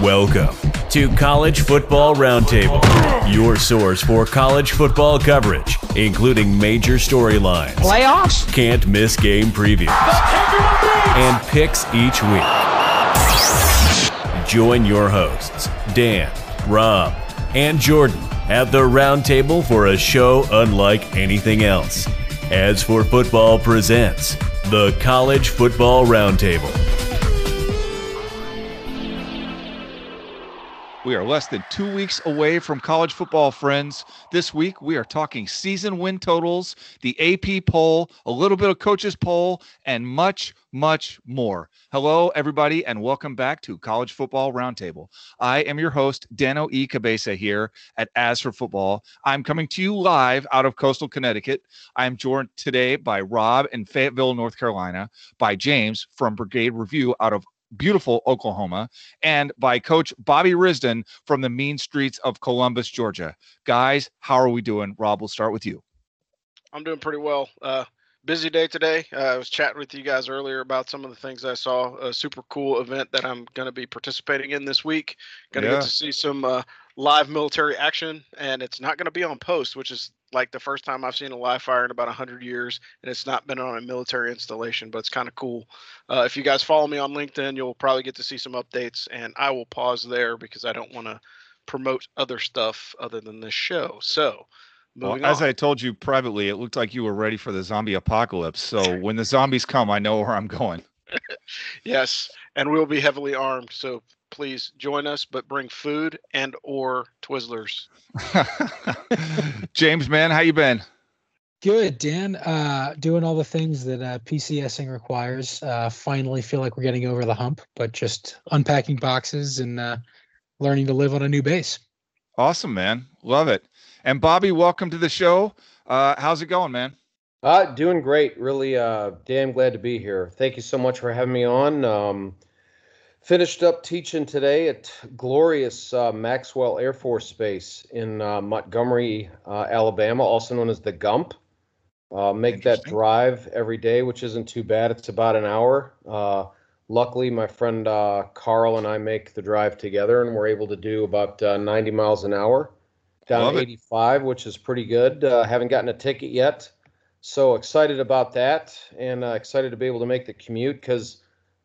Welcome to College Football Roundtable, your source for college football coverage, including major storylines, Playoffs? can't miss game previews, and picks each week. Join your hosts, Dan, Rob, and Jordan at the roundtable for a show unlike anything else. As for Football Presents, the College Football Roundtable. We are less than two weeks away from college football, friends. This week, we are talking season win totals, the AP poll, a little bit of coaches poll, and much, much more. Hello, everybody, and welcome back to College Football Roundtable. I am your host, Dano E. Cabeza here at As for Football. I'm coming to you live out of coastal Connecticut. I am joined today by Rob in Fayetteville, North Carolina, by James from Brigade Review out of beautiful Oklahoma, and by Coach Bobby Risden from the mean streets of Columbus, Georgia. Guys, how are we doing? Rob, we'll start with you. I'm doing pretty well. Uh, busy day today. Uh, I was chatting with you guys earlier about some of the things I saw. A super cool event that I'm going to be participating in this week. Going to Yeah. get to see some uh, live military action, and it's not going to be on post, which is like the first time I've seen a live fire in about 100 years, and it's not been on a military installation, but it's kind of cool. Uh, if you guys follow me on LinkedIn, you'll probably get to see some updates, and I will pause there because I don't want to promote other stuff other than this show. So, Well, as on. I told you privately, it looked like you were ready for the zombie apocalypse. So when the zombies come, I know where I'm going. Yes, and we'll be heavily armed. So please join us, but bring food and or Twizzlers. James, man, how you been? Good, Dan. Uh, doing all the things that uh, PCSing requires. Uh, finally feel like we're getting over the hump, but just unpacking boxes and uh, learning to live on a new base. Awesome, man. Love it. And Bobby, welcome to the show. Uh, how's it going, man? Uh, doing great. Really, uh, damn glad to be here. Thank you so much for having me on. Um, finished up teaching today at glorious uh, Maxwell Air Force Base in uh, Montgomery, uh, Alabama, also known as the Gump. Uh, make that drive every day, which isn't too bad. It's about an hour. Uh, luckily, my friend uh, Carl and I make the drive together, and we're able to do about uh, 90 miles an hour down Love to it. 85, which is pretty good. Uh, haven't gotten a ticket yet. So excited about that and uh, excited to be able to make the commute because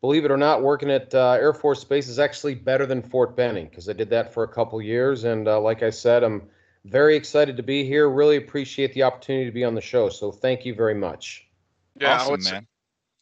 believe it or not, working at uh, Air Force Base is actually better than Fort Benning because I did that for a couple years. And uh, like I said, I'm very excited to be here. Really appreciate the opportunity to be on the show. So thank you very much. Yeah, I awesome, would say- man.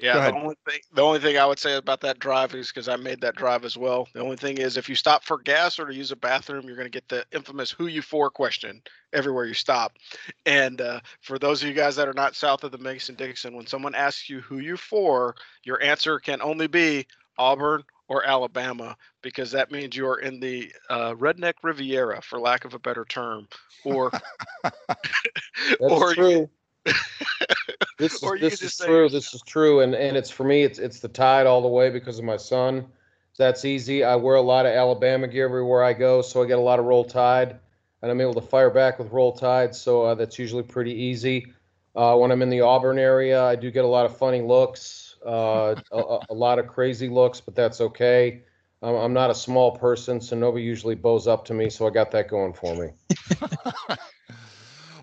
Yeah, the only thing the only thing I would say about that drive is because I made that drive as well. The only thing is if you stop for gas or to use a bathroom, you're going to get the infamous "Who you for?" question everywhere you stop. And uh, for those of you guys that are not south of the Mason Dixon, when someone asks you who you for, your answer can only be Auburn or Alabama because that means you're in the uh, redneck Riviera, for lack of a better term, or That's or you- true. this is, or this is true. you're- This is true. And and it's for me, it's it's the tide all the way because of my son. That's easy. I wear a lot of Alabama gear everywhere I go, so I get a lot of roll tide, and I'm able to fire back with roll tide. So uh, that's usually pretty easy. Uh, when I'm in the Auburn area, I do get a lot of funny looks, uh, a, a- a lot of crazy looks, but that's okay. I'm, I'm not a small person, so nobody usually bows up to me. So I got that going for me.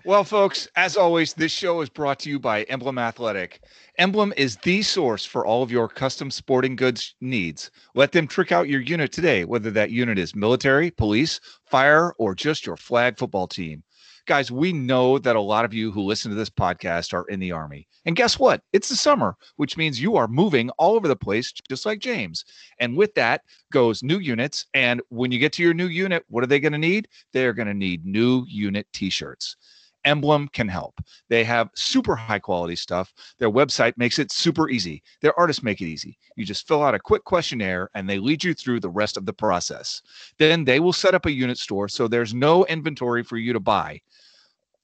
Well, folks, as always, this show is brought to you by Emblem Athletic. Emblem is the source for all of your custom sporting goods needs. Let them trick out your unit today, whether that unit is military, police, fire, or just your flag football team. Guys, we know that a lot of you who listen to this podcast are in the Army. And guess what? It's the summer, which means you are moving all over the place, just like James. And with that goes new units. And when you get to your new unit, what are they going to need? They're going to need new unit t shirts. Emblem can help. They have super high quality stuff. Their website makes it super easy. Their artists make it easy. You just fill out a quick questionnaire and they lead you through the rest of the process. Then they will set up a unit store so there's no inventory for you to buy.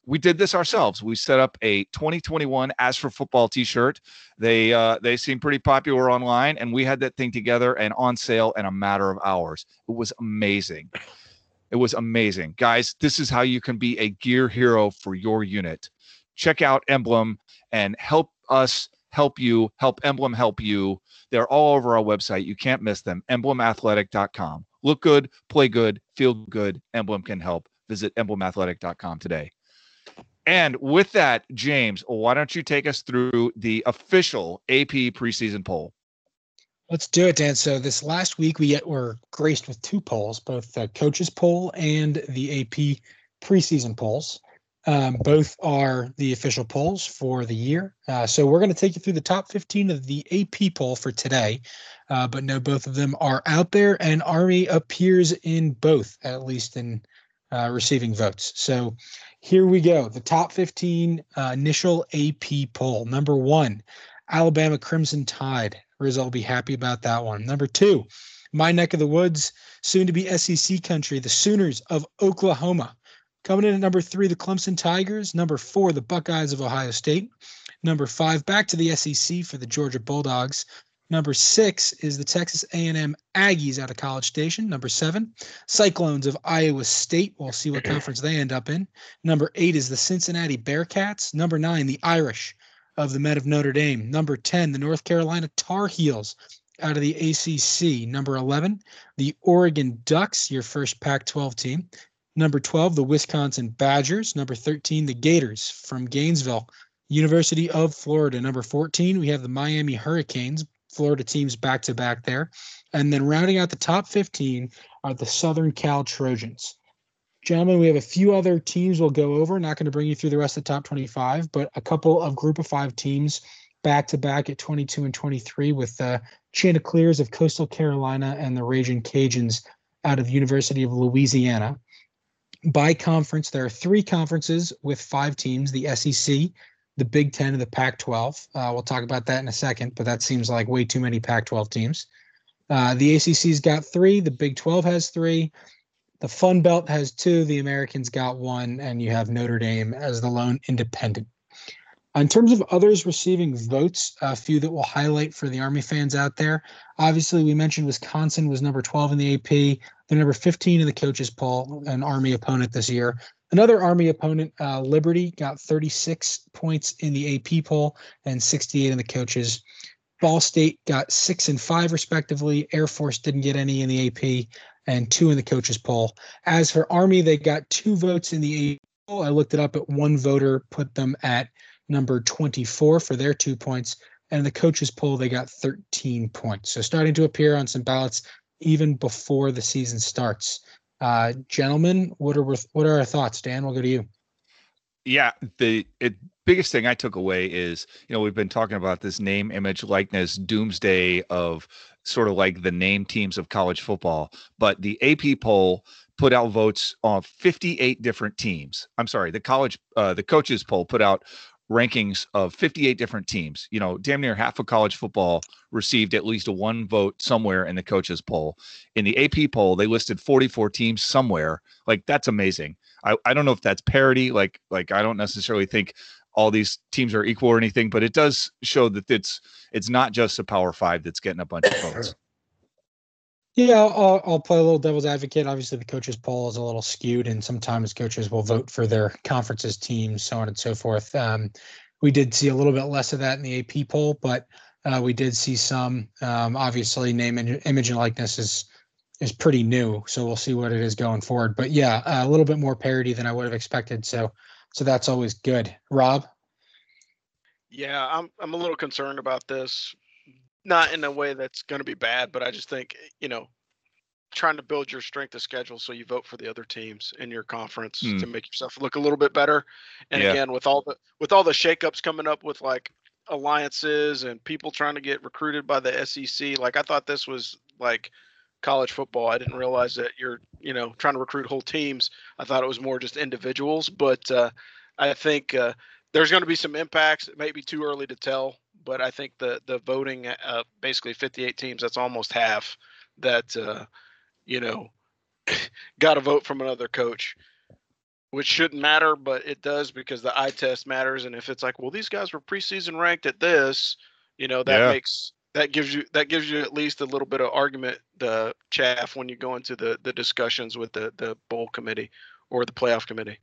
We did this ourselves. We set up a 2021 As for Football T-shirt. They uh, they seem pretty popular online, and we had that thing together and on sale in a matter of hours. It was amazing. It was amazing. Guys, this is how you can be a gear hero for your unit. Check out Emblem and help us help you, help Emblem help you. They're all over our website. You can't miss them. Emblemathletic.com. Look good, play good, feel good. Emblem can help. Visit emblemathletic.com today. And with that, James, why don't you take us through the official AP preseason poll? Let's do it, Dan. So this last week we were graced with two polls, both the coaches poll and the AP preseason polls. Um, both are the official polls for the year. Uh, so we're going to take you through the top 15 of the AP poll for today. Uh, but no, both of them are out there, and Army appears in both, at least in uh, receiving votes. So here we go. The top 15 uh, initial AP poll. Number one, Alabama Crimson Tide. Rizzo will be happy about that one. Number two, my neck of the woods, soon to be SEC country, the Sooners of Oklahoma. Coming in at number three, the Clemson Tigers. Number four, the Buckeyes of Ohio State. Number five, back to the SEC for the Georgia Bulldogs. Number six is the Texas A&M Aggies out of College Station. Number seven, Cyclones of Iowa State. We'll see what conference they end up in. Number eight is the Cincinnati Bearcats. Number nine, the Irish of the Met of Notre Dame. Number 10, the North Carolina Tar Heels out of the ACC. Number 11, the Oregon Ducks, your first Pac 12 team. Number 12, the Wisconsin Badgers. Number 13, the Gators from Gainesville, University of Florida. Number 14, we have the Miami Hurricanes, Florida teams back to back there. And then rounding out the top 15 are the Southern Cal Trojans. Gentlemen, we have a few other teams we'll go over. Not going to bring you through the rest of the top 25, but a couple of group of five teams back to back at 22 and 23 with the Chanticleers of Coastal Carolina and the Raging Cajuns out of University of Louisiana. By conference, there are three conferences with five teams the SEC, the Big Ten, and the Pac 12. Uh, we'll talk about that in a second, but that seems like way too many Pac 12 teams. Uh, the ACC's got three, the Big 12 has three, the Sun Belt has two, the Americans got one, and you have Notre Dame as the lone independent. In terms of others receiving votes, a few that we'll highlight for the Army fans out there. Obviously, we mentioned Wisconsin was number 12 in the AP. They're number 15 in the coaches poll, an Army opponent this year. Another Army opponent, uh, Liberty, got 36 points in the AP poll and 68 in the coaches. Ball State got six and five respectively. Air Force didn't get any in the AP and two in the coaches poll. As for Army, they got two votes in the poll. I looked it up at one voter put them at number 24 for their two points. And the coaches poll, they got 13 points. So starting to appear on some ballots even before the season starts. Uh, gentlemen, what are what are our thoughts? Dan, we'll go to you. Yeah, the it, biggest thing I took away is you know we've been talking about this name, image, likeness, doomsday of sort of like the name teams of college football, but the AP poll put out votes on 58 different teams. I'm sorry, the college uh, the coaches poll put out rankings of 58 different teams. You know, damn near half of college football received at least a one vote somewhere in the coaches poll. In the AP poll, they listed 44 teams somewhere. Like that's amazing. I, I don't know if that's parity. Like like I don't necessarily think all these teams are equal or anything, but it does show that it's it's not just a power five that's getting a bunch of votes. Yeah, I'll, I'll play a little devil's advocate. Obviously, the coaches poll is a little skewed, and sometimes coaches will vote for their conferences, teams, so on and so forth. Um, we did see a little bit less of that in the AP poll, but uh, we did see some. Um, obviously, name, and image, and likeness is is pretty new, so we'll see what it is going forward. But yeah, a little bit more parity than I would have expected. So, so that's always good. Rob. Yeah, I'm I'm a little concerned about this not in a way that's going to be bad, but I just think you know, trying to build your strength of schedule so you vote for the other teams in your conference mm. to make yourself look a little bit better. And yeah. again, with all the with all the shakeups coming up with like alliances and people trying to get recruited by the SEC, like I thought this was like college football. I didn't realize that you're you know trying to recruit whole teams. I thought it was more just individuals, but uh, I think. Uh, there's going to be some impacts. It may be too early to tell, but I think the the voting, uh, basically 58 teams, that's almost half that uh, you know got a vote from another coach, which shouldn't matter, but it does because the eye test matters. And if it's like, well, these guys were preseason ranked at this, you know, that yeah. makes that gives you that gives you at least a little bit of argument the chaff when you go into the the discussions with the the bowl committee or the playoff committee.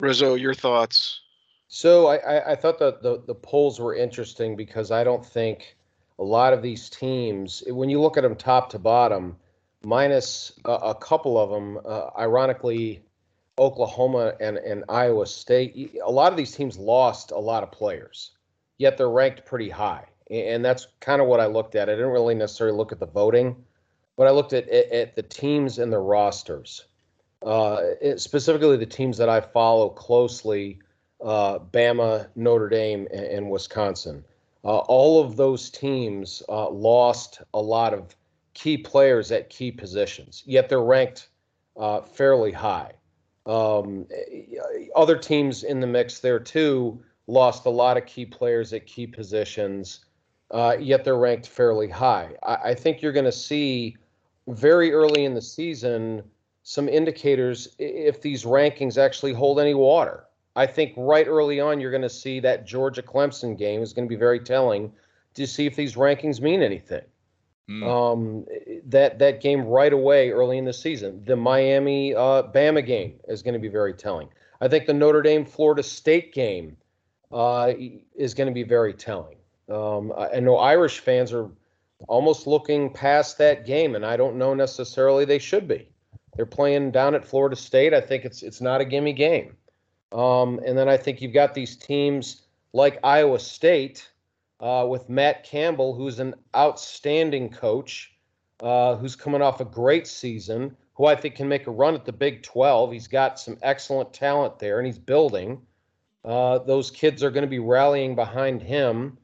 Rizzo, your thoughts? So I, I, I thought that the the polls were interesting because I don't think a lot of these teams, when you look at them top to bottom, minus a, a couple of them, uh, ironically, Oklahoma and, and Iowa State, a lot of these teams lost a lot of players, yet they're ranked pretty high. And that's kind of what I looked at. I didn't really necessarily look at the voting, but I looked at, at, the teams and the rosters, uh, it, specifically the teams that I follow closely uh, Bama, Notre Dame, and, and Wisconsin. Uh, all of those teams uh, lost a lot of key players at key positions, yet they're ranked uh, fairly high. Um, other teams in the mix there too lost a lot of key players at key positions, uh, yet they're ranked fairly high. I, I think you're going to see very early in the season some indicators if these rankings actually hold any water. I think right early on, you're going to see that Georgia Clemson game is going to be very telling to see if these rankings mean anything. Mm. Um, that that game right away early in the season, the Miami uh, Bama game is going to be very telling. I think the Notre Dame Florida State game uh, is going to be very telling. Um, I know Irish fans are almost looking past that game, and I don't know necessarily they should be. They're playing down at Florida State. I think it's it's not a gimme game. Um, and then I think you've got these teams like Iowa State uh, with Matt Campbell, who's an outstanding coach, uh, who's coming off a great season, who I think can make a run at the Big 12. He's got some excellent talent there, and he's building. Uh, those kids are going to be rallying behind him.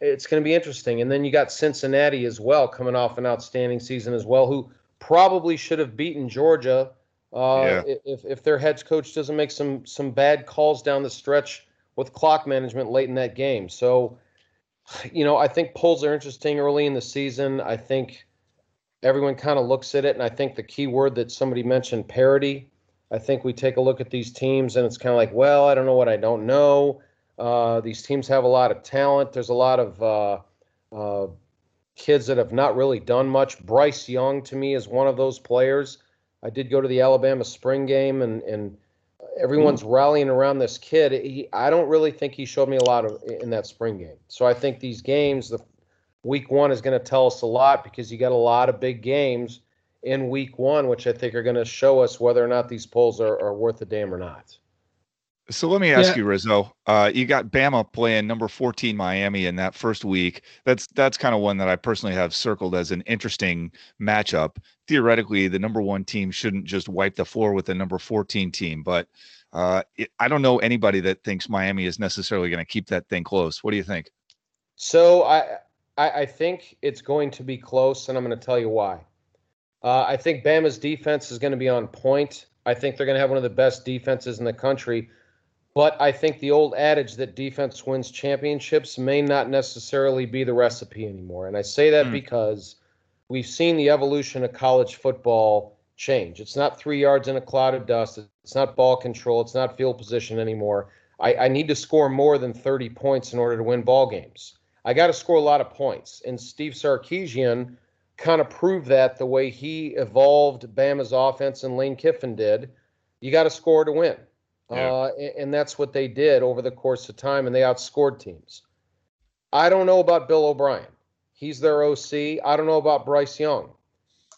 It's going to be interesting. And then you got Cincinnati as well, coming off an outstanding season as well, who probably should have beaten Georgia uh, yeah. if if their head coach doesn't make some some bad calls down the stretch with clock management late in that game. So, you know, I think polls are interesting early in the season. I think everyone kind of looks at it, and I think the key word that somebody mentioned, parity. I think we take a look at these teams, and it's kind of like, well, I don't know what I don't know. Uh, these teams have a lot of talent. There's a lot of uh, uh, kids that have not really done much. Bryce Young, to me, is one of those players I did go to the Alabama spring game, and and everyone's mm. rallying around this kid. He, I don't really think he showed me a lot of in that spring game. So I think these games, the week one is going to tell us a lot because you got a lot of big games in week one, which I think are going to show us whether or not these polls are, are worth a damn or not. So let me ask yeah. you, Rizzo. Uh, you got Bama playing number 14 Miami in that first week. That's that's kind of one that I personally have circled as an interesting matchup. Theoretically, the number one team shouldn't just wipe the floor with the number 14 team, but uh, it, I don't know anybody that thinks Miami is necessarily going to keep that thing close. What do you think? So I, I, I think it's going to be close, and I'm going to tell you why. Uh, I think Bama's defense is going to be on point. I think they're going to have one of the best defenses in the country but I think the old adage that defense wins championships may not necessarily be the recipe anymore. And I say that mm. because we've seen the evolution of college football change. It's not three yards in a cloud of dust. It's not ball control. It's not field position anymore. I, I need to score more than 30 points in order to win ball games. I got to score a lot of points. And Steve Sarkisian kind of proved that the way he evolved Bama's offense and Lane Kiffin did. You got to score to win. Yeah. Uh, and that's what they did over the course of time, and they outscored teams. I don't know about Bill O'Brien. He's their OC. I don't know about Bryce Young.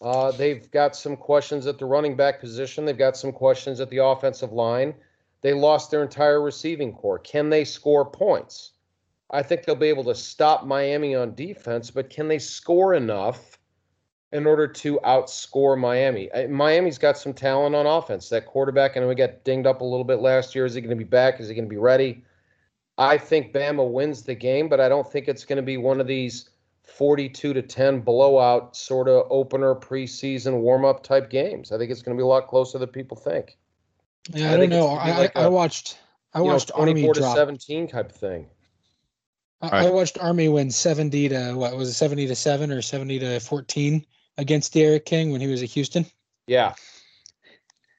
Uh, they've got some questions at the running back position. They've got some questions at the offensive line. They lost their entire receiving core. Can they score points? I think they'll be able to stop Miami on defense, but can they score enough in order to outscore Miami. Miami's got some talent on offense. That quarterback, and we got dinged up a little bit last year. Is he going to be back? Is he going to be ready? I think Bama wins the game, but I don't think it's going to be one of these 42 to 10 blowout sort of opener preseason warm up type games. I think it's going to be a lot closer than people think. Yeah, I, I don't know. I, like I, a, I watched I watched know, 24 Army to 17 type of thing. I, right. I watched Army win 70 to what was it 70 to 7 or 70 to 14 against D'Eriq King when he was at Houston. Yeah,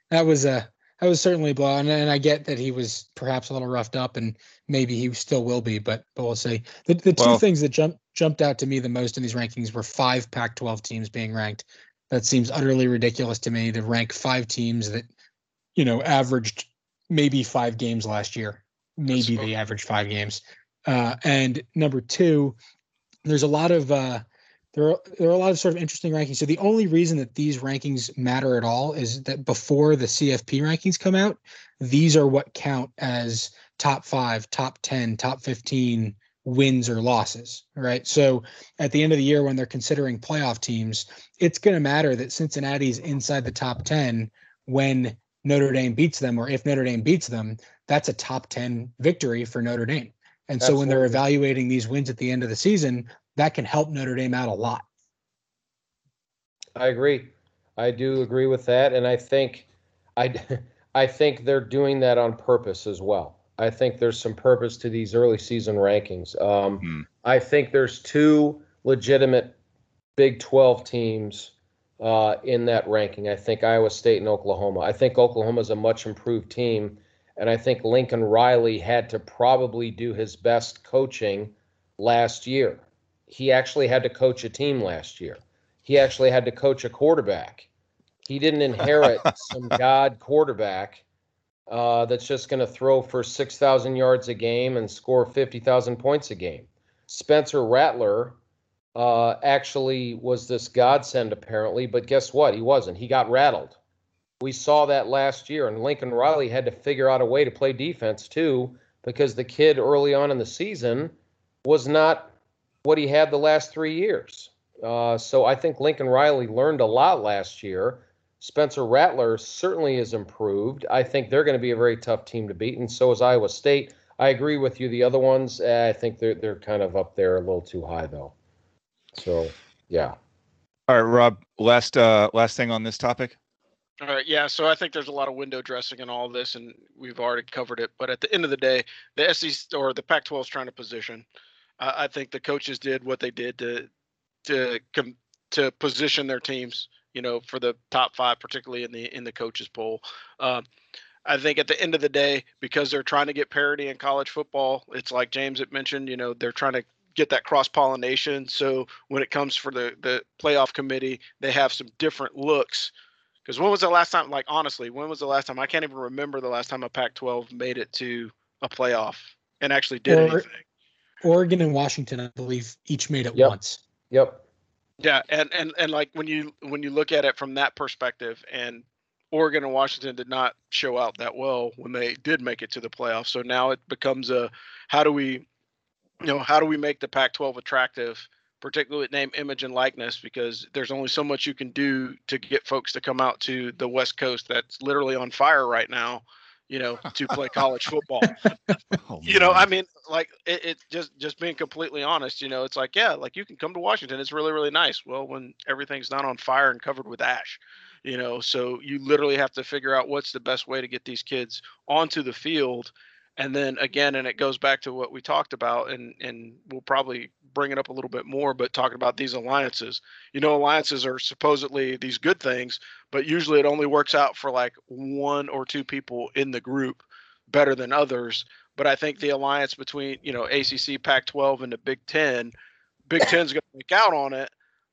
that was a that was certainly a blow, and, and I get that he was perhaps a little roughed up, and maybe he still will be, but but we'll see. The the two well, things that jumped jumped out to me the most in these rankings were five Pac-12 teams being ranked. That seems utterly ridiculous to me to rank five teams that you know averaged maybe five games last year. maybe they averaged five games. Uh, and number two, there's a lot of uh, there are there are a lot of sort of interesting rankings. So the only reason that these rankings matter at all is that before the CFP rankings come out, these are what count as top five, top ten, top fifteen wins or losses, right? So at the end of the year, when they're considering playoff teams, it's going to matter that Cincinnati's inside the top 10 when Notre Dame beats them, or if Notre Dame beats them, that's a top 10 victory for Notre Dame. And so when they're evaluating these wins at the end of the season, that can help Notre Dame out a lot. I agree. I do agree with that, and I think I I think they're doing that on purpose as well. I think there's some purpose to these early season rankings. Um, hmm. I think there's two legitimate Big 12 teams uh, in that ranking. I think Iowa State and Oklahoma. I think Oklahoma is a much improved team, and I think Lincoln Riley had to probably do his best coaching last year. He actually had to coach a team last year. He actually had to coach a quarterback. He didn't inherit some god quarterback uh, that's just going to throw for 6,000 yards a game and score 50,000 points a game. Spencer Rattler uh, actually was this godsend, apparently, but guess what? He wasn't. He got rattled. We saw that last year, and Lincoln Riley had to figure out a way to play defense too, because the kid early on in the season was not what he had the last three years. Uh, so I think Lincoln Riley learned a lot last year Spencer Rattler certainly has improved. I think they're going to be a very tough team to beat, and so is Iowa State. I agree with you. The other ones, eh, I think they're they're kind of up there a little too high though. So, yeah. All right, Rob. Last uh, last thing on this topic. All right, yeah. So I think there's a lot of window dressing in all this, and we've already covered it. But at the end of the day, the SEC or the Pac-12 is trying to position. I think the coaches did what they did to to to position their teams you know, for the top five, particularly in the in the coaches poll. Um, I think at the end of the day, because they're trying to get parity in college football, it's like James had mentioned. You know, they're trying to get that cross pollination. So when it comes for the the playoff committee, they have some different looks. Because when was the last time? Like honestly, when was the last time? I can't even remember the last time a Pac-12 made it to a playoff and actually did or, anything. Oregon and Washington, I believe, each made it yep. once. Yep. Yeah, and and and like when you when you look at it from that perspective, and Oregon and Washington did not show out that well when they did make it to the playoffs. So now it becomes a how do we, you know, how do we make the Pac-12 attractive, particularly with name, image, and likeness? Because there's only so much you can do to get folks to come out to the West Coast that's literally on fire right now you know, to play college football. oh, you know, I mean, like it, it, just just being completely honest, you know, it's like, yeah, like you can come to Washington. It's really, really nice. Well, when everything's not on fire and covered with ash, you know, so you literally have to figure out what's the best way to get these kids onto the field and then again and it goes back to what we talked about and and we'll probably bring it up a little bit more but talking about these alliances. You know alliances are supposedly these good things but usually it only works out for like one or two people in the group better than others. But i think the alliance between you know acc pac 12 and the big 10 big 10's going to make out on it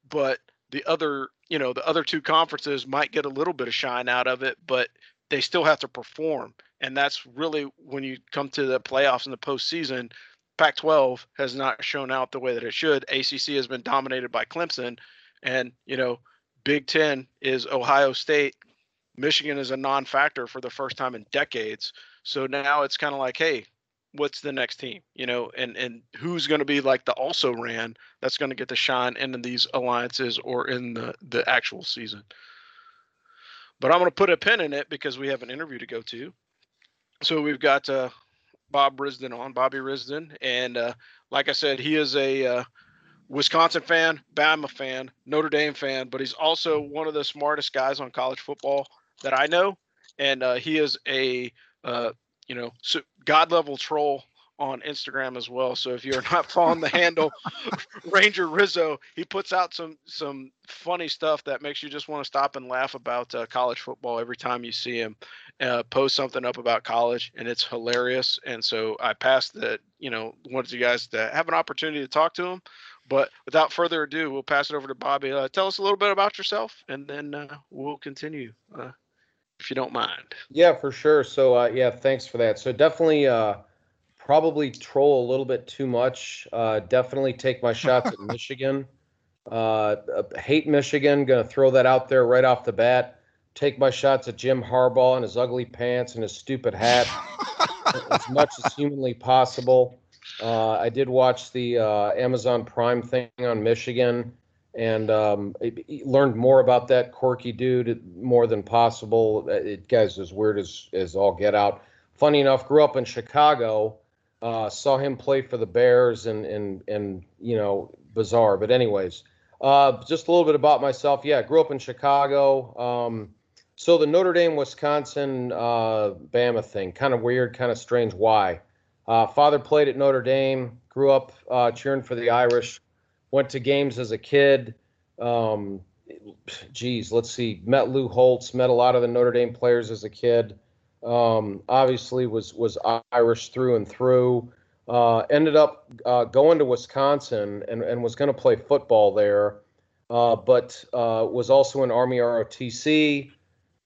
but the other you know the other two conferences might get a little bit of shine out of it but they still have to perform and that's really when you come to the playoffs in the postseason. Pac-12 has not shown out the way that it should. ACC has been dominated by Clemson, and you know, Big Ten is Ohio State. Michigan is a non-factor for the first time in decades. So now it's kind of like, hey, what's the next team? You know, and and who's going to be like the also ran that's going to get the shine in these alliances or in the the actual season. But I'm going to put a pin in it because we have an interview to go to. So we've got uh, Bob Risden on, Bobby Risden, and uh, like I said, he is a uh, Wisconsin fan, Bama fan, Notre Dame fan, but he's also one of the smartest guys on college football that I know, and uh, he is a uh, you know god level troll on Instagram as well. So if you're not following the handle Ranger Rizzo, he puts out some some funny stuff that makes you just want to stop and laugh about uh, college football every time you see him uh, post something up about college, and it's hilarious. And so I passed that you know wanted you guys to have an opportunity to talk to him. But without further ado, we'll pass it over to Bobby. Uh, tell us a little bit about yourself, and then uh, we'll continue uh, if you don't mind. Yeah, for sure. So uh, yeah, thanks for that. So definitely probably troll a little bit too much. Uh, definitely take my shots at Michigan. Uh, hate Michigan. Going to throw that out there right off the bat. Take my shots at Jim Harbaugh and his ugly pants and his stupid hat as much as humanly possible. Uh, I did watch the uh, Amazon Prime thing on Michigan and um, it, it learned more about that quirky dude more than possible. It guy's as weird as as all get out. Funny enough, grew up in Chicago. Uh, saw him play for the Bears and and and you know bizarre. But anyways, uh, just a little bit about myself. Yeah, grew up in Chicago. Um, so the Notre Dame, Wisconsin, uh, Bama thing, kind of weird, kind of strange. Why? Uh, father played at Notre Dame. Grew up uh, cheering for the Irish went to games as a kid. Um, geez, let's see. Met Lou Holtz. Met a lot of the Notre Dame players as a kid. Um, obviously, was was Irish through and through. Uh, ended up uh, going to Wisconsin and, and was going to play football there, uh, but uh, was also in Army ROTC.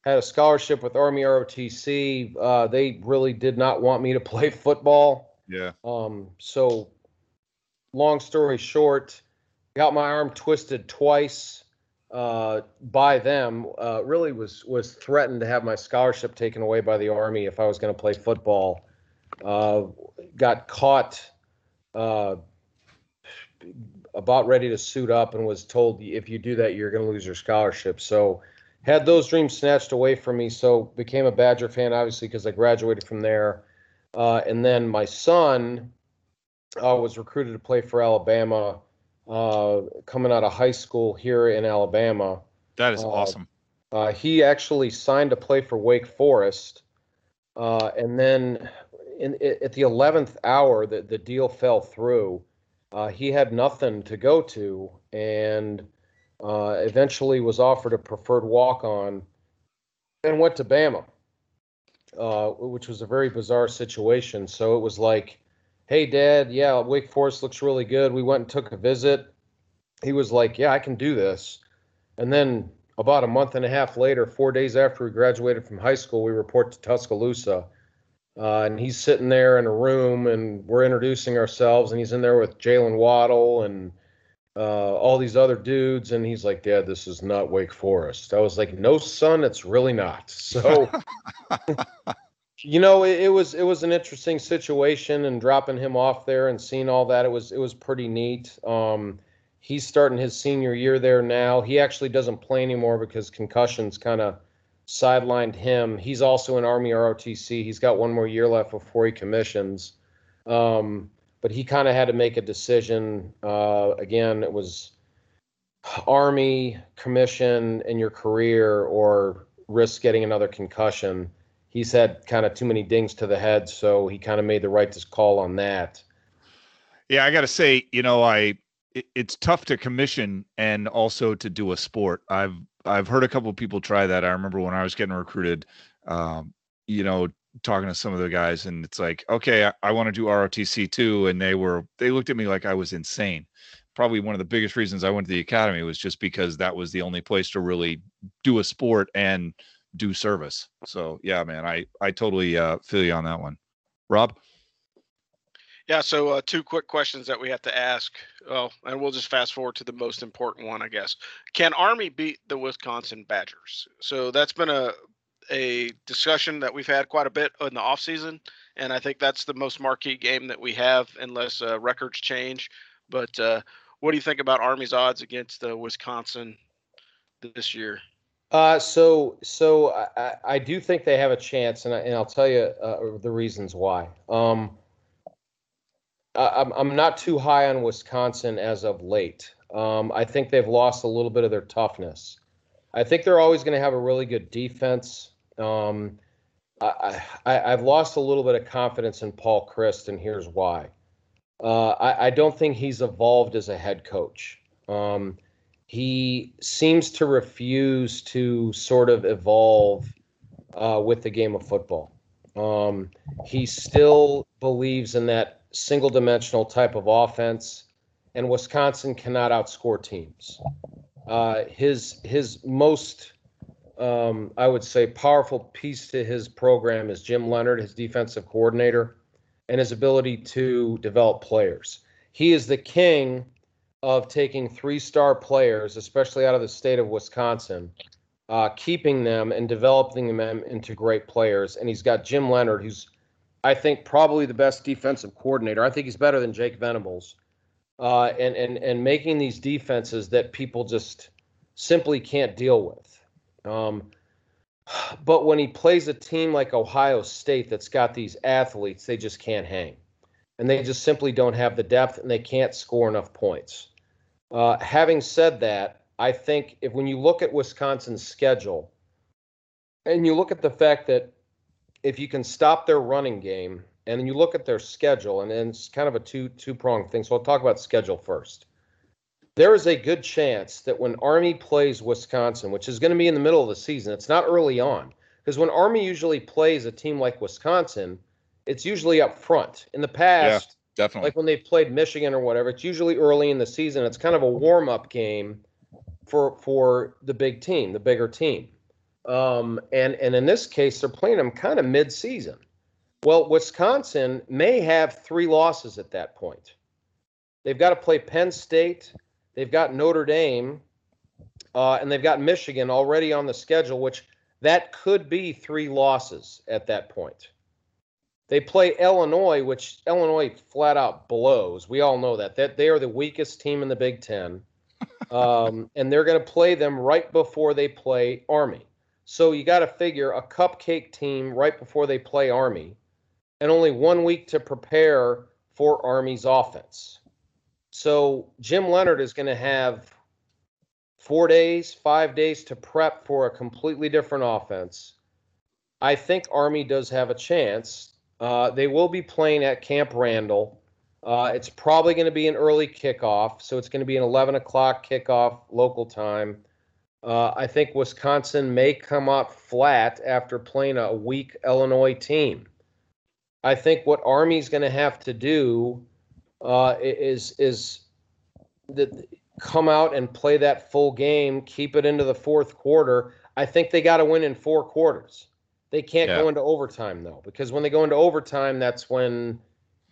Had a scholarship with Army ROTC. Uh, they really did not want me to play football. Yeah. Um, so, long story short, got my arm twisted twice uh, by them. Uh, really was was threatened to have my scholarship taken away by the army if I was going to play football. Uh, got caught uh, about ready to suit up and was told if you do that you're going to lose your scholarship. So had those dreams snatched away from me. So became a Badger fan obviously because I graduated from there. Uh, and then my son uh, was recruited to play for Alabama uh, coming out of high school here in Alabama. That is uh, awesome. Uh, he actually signed to play for Wake Forest, uh, and then in, at the 11th hour, the, the deal fell through. Uh, he had nothing to go to, and eventually was offered a preferred walk-on, and went to Bama, which was a very bizarre situation. So it was like hey dad yeah wake forest looks really good. We went and took a visit. He was like yeah i can do this. And then about a month and a half later four days after we graduated from high school we report to tuscaloosa. Uh, and he's sitting there in a room and we're introducing ourselves and he's in there with Jaylen Waddle and uh, all these other dudes and he's like dad this is not wake forest. I was like no son it's really not. So you know it, it, was it was an interesting situation and dropping him off there and seeing all that it was it was pretty neat. Um, he's starting his senior year there now. He actually doesn't play anymore because concussions kind of sidelined him. He's also in army rotc he's got one more year left before he commissions. Um, but he kind of had to make a decision uh, again it was army commission in your career or risk getting another concussion he's had kind of too many dings to the head, so he kind of made the right call on that. Yeah, I got to say, you know, I it, it's tough to commission and also to do a sport. I've I've heard a couple of people try that. I remember when I was getting recruited, um, you know, talking to some of the guys, and it's like, okay, I, I want to do ROTC too, and they were they looked at me like I was insane. Probably one of the biggest reasons I went to the academy was just because that was the only place to really do a sport and do service. So yeah, man, I I totally uh, feel you on that one. Rob. Yeah, so uh, two quick questions that we have to ask. Oh, and we'll just fast forward to the most important one, I guess. Can Army beat the Wisconsin Badgers? So that's been a a discussion that we've had quite a bit in the offseason, and I think that's the most marquee game that we have, unless uh, records change. But uh, what do you think about Army's odds against uh, Wisconsin this year? Uh, so so I, I do think they have a chance, and, I, and I'll tell you uh, the reasons why. Um, I, am I'm not too high on Wisconsin as of late. Um, I think they've lost a little bit of their toughness. I think they're always going to have a really good defense. Um, I, I, have lost a little bit of confidence in Paul Chryst, and here's why. Uh, I, I, don't think he's evolved as a head coach. Um, he seems to refuse to sort of evolve uh, with the game of football. Um, he still believes in that single dimensional type of offense, and Wisconsin cannot outscore teams. Uh, his his most um, I would say powerful piece to his program is Jim Leonhard, his defensive coordinator, and his ability to develop players. He is the king of taking three star players, especially out of the state of Wisconsin, uh, keeping them and developing them into great players. And he's got Jim Leonhard, who's, I think, probably the best defensive coordinator. I think he's better than Jake Venables. Uh, and, and, and making these defenses that people just simply can't deal with. Um, but when he plays a team like Ohio State that's got these athletes, they just can't hang. And they just simply don't have the depth and they can't score enough points. Uh, having said that, I think if when you look at Wisconsin's schedule and you look at the fact that if you can stop their running game and then you look at their schedule, and, and it's kind of a two two pronged thing. So I'll talk about schedule first. There is a good chance that when Army plays Wisconsin, which is going to be in the middle of the season, it's not early on. Because when Army usually plays a team like Wisconsin, it's usually up front. In the past, Definitely. like when they've played Michigan or whatever, it's usually early in the season. It's kind of a warm up game for for the big team, the bigger team. Um, and and in this case, they're playing them kind of mid season. Well, Wisconsin may have three losses at that point. They've got to play Penn State, they've got Notre Dame, uh, and they've got Michigan already on the schedule, which that could be three losses at that point. They play Illinois, which Illinois flat out blows. We all know that. That they are the weakest team in the Big Ten, um, and they're going to play them right before they play Army. So you got to figure a cupcake team right before they play Army, and only one week to prepare for Army's offense. So Jim Leonhard is going to have four days, five days to prep for a completely different offense. I think Army does have a chance. Uh, they will be playing at Camp Randall. Uh, it's probably going to be an early kickoff, so it's going to be an 11 o'clock kickoff local time. Uh, I think Wisconsin may come up flat after playing a weak Illinois team. I think what Army's going to have to do uh, is is that come out and play that full game, keep it into the fourth quarter. I think they got to win in four quarters. They can't Yeah. go into overtime though, because when they go into overtime, that's when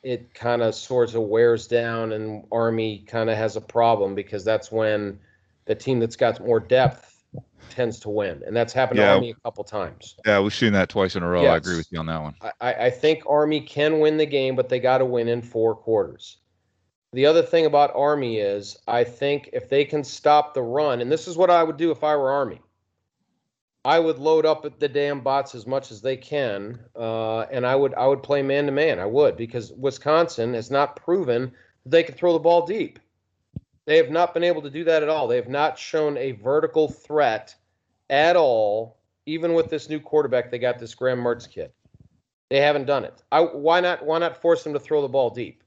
it kind of sort of wears down, and Army kind of has a problem because that's when the team that's got more depth tends to win, and that's happened Yeah. to Army a couple times. Yeah, we've seen that twice in a row. I agree with you on that one. I- I, I think Army can win the game, but they got to win in four quarters. The other thing about Army is I think if they can stop the run, and this is what I would do if I were Army, I would load up at the damn bots as much as they can, uh, and I would I would play man to man. I would because Wisconsin has not proven they can throw the ball deep. They have not been able to do that at all. They have not shown a vertical threat at all, even with this new quarterback they got, this Graham Mertz kid. They haven't done it. I, why not? Why not force them to throw the ball deep?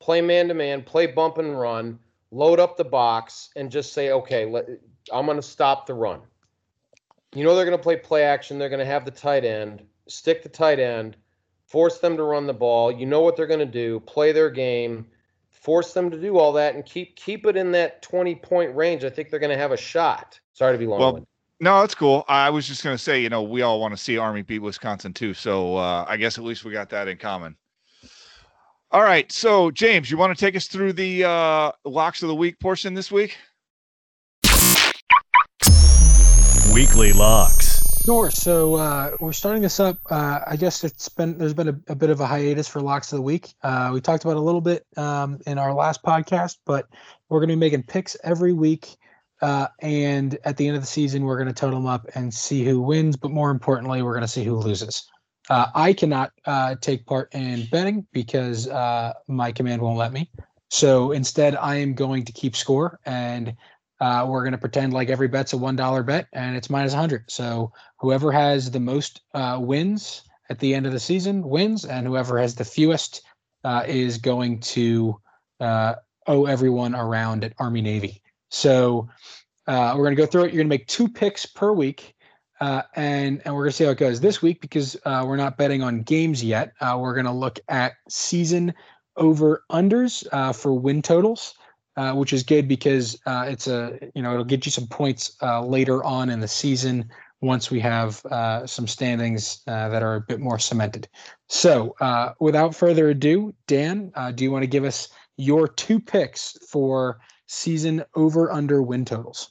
Play man to man, play bump and run, load up the box, and just say, okay, let, I'm going to stop the run. You know they're going to play play action. They're going to have the tight end, stick the tight end, force them to run the ball. You know what they're going to do. Play their game, force them to do all that, and keep keep it in that 20 point range. I think they're going to have a shot. Sorry to be long. Well, No, that's cool. I was just going to say, you know, we all want to see Army beat Wisconsin too. So uh, I guess at least we got that in common. All right. So, James, you want to take us through the uh, locks of the week portion this week? Weekly locks. Sure. So uh, we're starting this up. Uh, I guess it's been there's been a, a bit of a hiatus for locks of the week. Uh, we talked about a little bit um, in our last podcast, but we're going to be making picks every week. Uh, and at the end of the season, we're going to total them up and see who wins. But more importantly, we're going to see who loses. Uh, I cannot uh, take part in betting because my command won't let me. So instead, I am going to keep score, and uh, we're going to pretend like every bet's a one dollar bet, and it's minus 100. So whoever has the most uh, wins at the end of the season wins, and whoever has the fewest uh, is going to uh, owe everyone around at Army Navy. So uh, we're going to go through it. You're going to make two picks per week. Uh, and and we're gonna see how it goes this week because we're not betting on games yet. We're gonna look at season over unders for win totals, uh, which is good because uh, it's a you know it'll get you some points uh, later on in the season once we have uh, some standings uh, that are a bit more cemented. So, without further ado, Dan, do you want to give us your two picks for season over under win totals?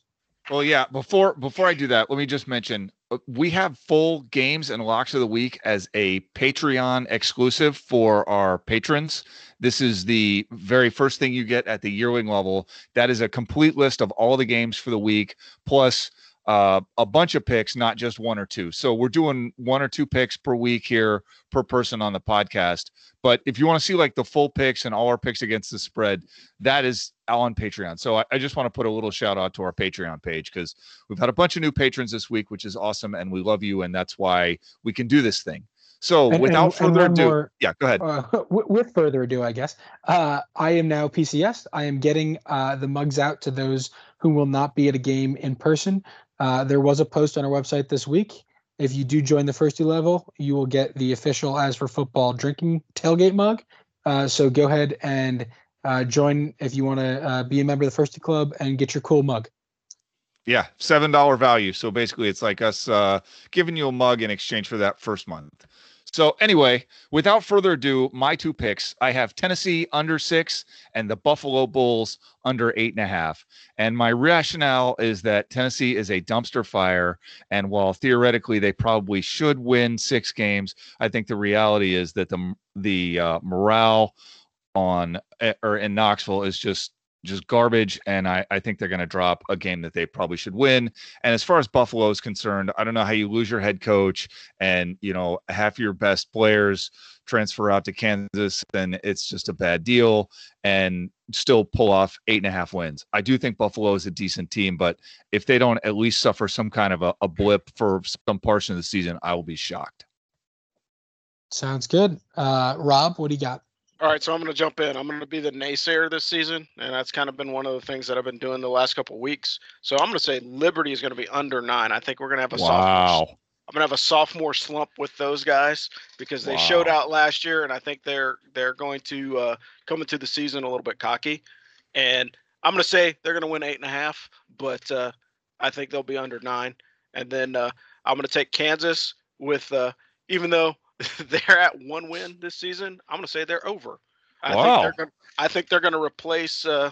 Well, yeah. Before before I do that, let me just mention we have full games and locks of the week as a Patreon exclusive for our patrons. This is the very first thing you get at the yearling level. That is a complete list of all the games for the week, plus uh, a bunch of picks, not just one or two. So we're doing one or two picks per week here per person on the podcast. But if you want to see like the full picks and all our picks against the spread, that is on Patreon. So I, I just want to put a little shout out to our Patreon page because we've had a bunch of new patrons this week, which is awesome. And we love you. And that's why we can do this thing. So And- without and- and further one ado, more- yeah, go ahead. Uh, with, with further ado, I guess uh, I am now PCS. I am getting uh, the mugs out to those who will not be at a game in person. Uh, there was a post on our website this week. If you do join the firstie level, you will get the official As for Football drinking tailgate mug. Uh, so go ahead and uh, join if you want to uh, be a member of the firstie club and get your cool mug. Yeah, seven dollar value. So basically, it's like us uh, giving you a mug in exchange for that first month. So anyway, without further ado, my two picks. I have Tennessee under six and the Buffalo Bulls under eight and a half. And my rationale is that Tennessee is a dumpster fire, and while theoretically they probably should win six games, I think the reality is that the the uh, morale on eh, or in Knoxville is just just garbage and I, I think they're going to drop a game that they probably should win and as far as buffalo is concerned i don't know how you lose your head coach and you know half your best players transfer out to kansas then it's just a bad deal and still pull off eight and a half wins i do think buffalo is a decent team but if they don't at least suffer some kind of a, a blip for some portion of the season i will be shocked Sounds good. Uh, Rob, what do you got? All right, so I'm going to jump in. I'm going to be the naysayer this season, and that's kind of been one of the things that I've been doing the last couple of weeks. So I'm going to say Liberty is going to be under nine. I think we're going to have a sophomore. wow I'm going to have a sophomore slump with those guys because they showed out last year, and I think they're they're going to uh, come into the season a little bit cocky. And I'm going to say they're going to win eight and a half, but uh, I think they'll be under nine. And then uh, I'm going to take Kansas with, uh, even though they're at one win this season, I'm going to say they're over. I Wow. think they're going. I think they're going to replace uh,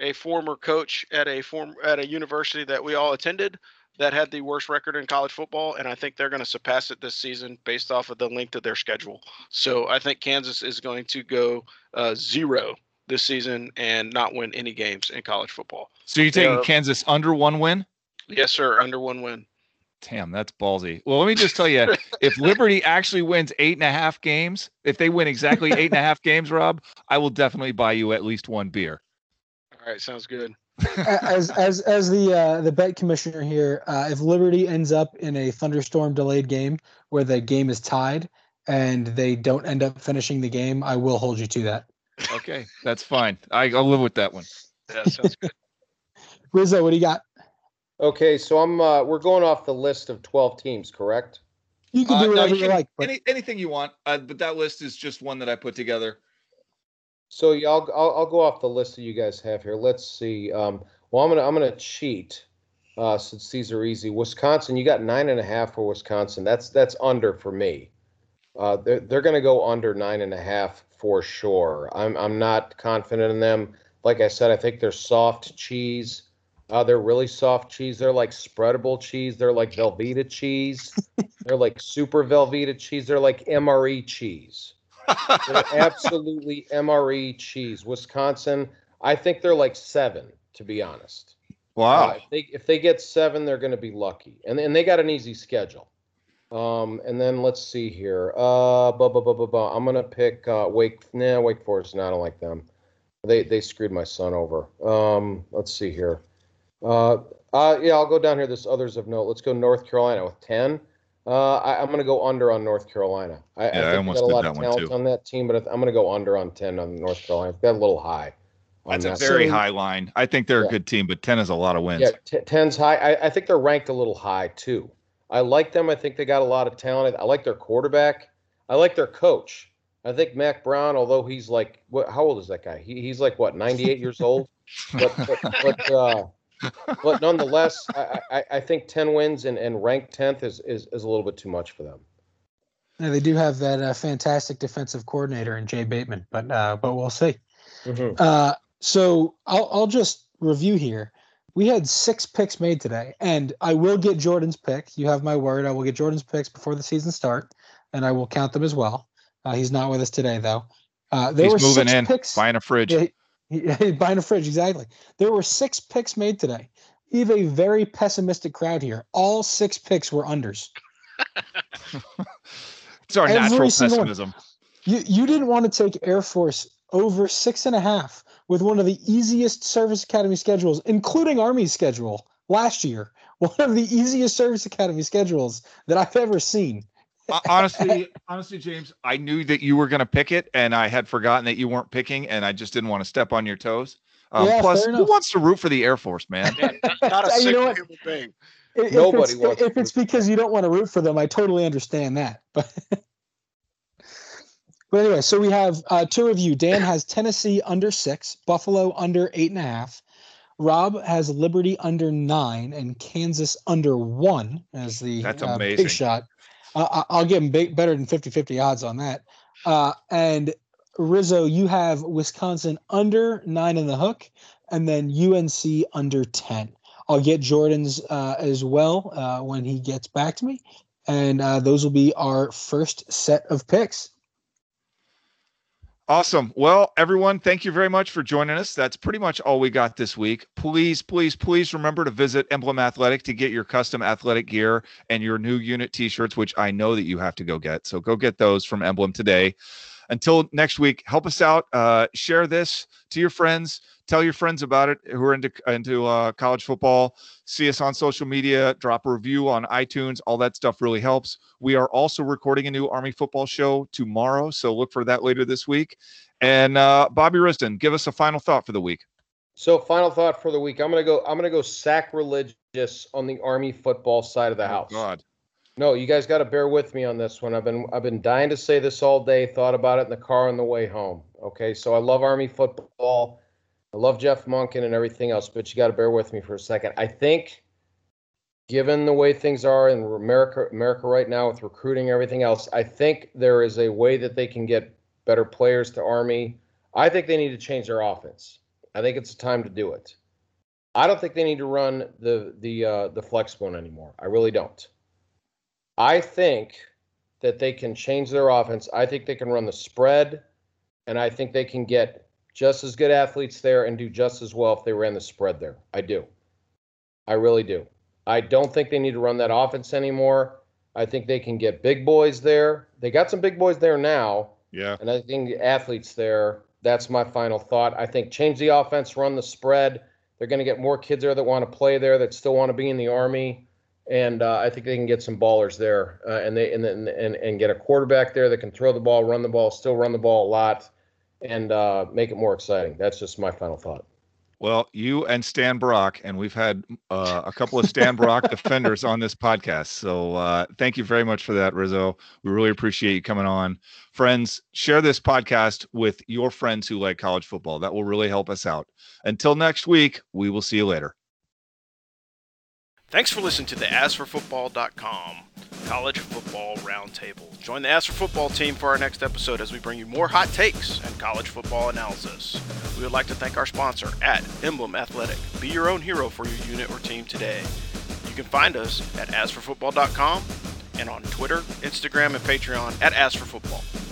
a former coach at a form at a university that we all attended that had the worst record in college football, and I think they're going to surpass it this season based off of the length of their schedule. So I think Kansas is going to go uh, zero this season and not win any games in college football. so you're taking Yeah. kansas under one win Yes, sir. Under one win. Damn, that's ballsy. Well, let me just tell you, if Liberty actually wins eight and a half games, if they win exactly eight and a half games, Rob, I will definitely buy you at least one beer. All right, sounds good. as as as the uh, the bet commissioner here, uh, if Liberty ends up in a thunderstorm delayed game where the game is tied and they don't end up finishing the game, I will hold you to that. Okay, that's fine. I, I'll live with that one. Yeah, sounds good. Rizzo, what do you got? Okay, so I'm uh, we're going off the list of 12 teams, correct? You can Uh, do no, whatever you you, can- like. But Any, anything you want, uh, but that list is just one that I put together. So yeah, I'll, I'll I'll go off the list that you guys have here. Let's see. Um, well, I'm gonna I'm gonna cheat uh, since these are easy. Wisconsin, you got nine and a half for Wisconsin. That's that's under for me. Uh, they're they're gonna go under nine and a half for sure. I'm I'm not confident in them. Like I said, I think they're soft cheese. Uh, they're really soft cheese. They're like spreadable cheese. They're like Velveeta cheese. they're like super Velveeta cheese. They're like MRE cheese. They're absolutely MRE cheese. Wisconsin, I think they're like seven, to be honest. Uh, Wow. if, they, if they get seven, they're going to be lucky. And, and they got an easy schedule. Um, and then let's see here. Uh, bu- bu- bu- bu- bu- I'm going to pick uh, Wake. Nah, Wake Forest. No, I don't like them. They they screwed my son over. Um, let's see here. Uh, uh, yeah, I'll go down here. This others of note. Let's go North Carolina with ten. Uh, I, I'm going to go under on North Carolina. I, Yeah, I I think they almost got a lot that of one, talent too. on that team, but I th- I'm going to go under on ten on North Carolina. Got a little high. That's a very So- high line. I think they're Yeah. a good team, but 10 is a lot of wins. Yeah, t- ten's high. I, I think they're ranked a little high too. I like them. I think they got a lot of talent. I like their quarterback. I like their coach. I think Mack Brown, although he's like, what? How old is that guy? He, he's like what, 98 years old. But but, but uh, but nonetheless, I, I, I think ten wins and, and ranked tenth is, is is a little bit too much for them. Yeah, they do have that uh, fantastic defensive coordinator in Jay Bateman, but uh, but we'll see. Mm-hmm. Uh, so I'll I'll just review here. We had six picks made today, and I will get Jordan's pick. You have my word. I will get Jordan's picks before the season start, and I will count them as well. Uh, he's not with us today, though. Uh, there He's were moving six in, picks. buying a fridge. Yeah, he- buying a fridge, exactly. There were six picks made today. We have a very pessimistic crowd here. All six picks were unders. It's our Every natural one. pessimism. You you didn't want to take Air Force over six and a half with one of the easiest service academy schedules, including Army's schedule last year. One of the easiest service academy schedules that I've ever seen. Uh, honestly, honestly, James, I knew that you were going to pick it, and I had forgotten that you weren't picking, and I just didn't want to step on your toes. Um, Yeah, plus, who wants to root for the Air Force, man? Man, not, not a You know single what? human being. If Nobody it's, wants if to it's root because you don't want to root for them, I totally understand that. But but anyway, so we have uh, of you. Dan has Tennessee under six, Buffalo under eight and a half. Rob has Liberty under nine and Kansas under one as the That's uh, amazing. big shot. Uh, I'll give him big, better than 50 50 odds on that. Uh, and Rizzo, you have Wisconsin under nine in the hook, and then UNC under 10. I'll get Jordan's uh, as well uh, when he gets back to me. And uh, those will be our first set of picks. Awesome. Well, everyone, thank you very much for joining us. That's pretty much all we got this week. Please, please, please remember to visit Emblem Athletic to get your custom athletic gear and your new unit t shirts, which I know that you have to go get. So go get those from Emblem today. Until next week, help us out. Uh, share this to your friends. Tell your friends about it who are into into uh, college football. See us on social media. Drop a review on iTunes. All that stuff really helps. We are also recording a new Army football show tomorrow, so look for that later this week. And uh, Bobby Rizzo, give us a final thought for the week. So, final thought for the week. I'm gonna go. I'm gonna go sacrilegious on the Army football side of the house. Oh, God, No, you guys got to bear with me on this one. I've been I've been dying to say this all day. Thought about it in the car on the way home. Okay, so I love Army football. I love Jeff Monken and everything else, but you got to bear with me for a second. I think, given the way things are in America, America right now with recruiting and everything else, I think there is a way that they can get better players to Army. I think they need to change their offense. I think it's time to do it. I don't think they need to run the the uh, the flex bone anymore. I really don't. I think that they can change their offense. I think they can run the spread, and I think they can get just as good athletes there and do just as well if they ran the spread there. I do. I really do. I don't think they need to run that offense anymore. I think they can get big boys there. They got some big boys there now, yeah, and I think athletes there. That's my final thought. I think change the offense, run the spread. They're going to get more kids there that want to play there, that still want to be in the army, and uh, I think they can get some ballers there, uh, and they and, and and and get a quarterback there that can throw the ball, run the ball, still run the ball a lot, and uh, make it more exciting. That's just my final thought. Well, you and Stan Brock, and we've had uh, a couple of Stan Brock defenders on this podcast. So uh, thank you very much for that, Rizzo. We really appreciate you coming on. Friends, share this podcast with your friends who like college football. That will really help us out. Until next week, we will see you later. Thanks for listening to the AsForFootball.com College Football Roundtable. Join the As For Football team for our next episode as we bring you more hot takes and college football analysis. We would like to thank our sponsor at Emblem Athletic. Be your own hero for your unit or team today. You can find us at AsForFootball.com and on Twitter, Instagram, and Patreon at AsForFootball.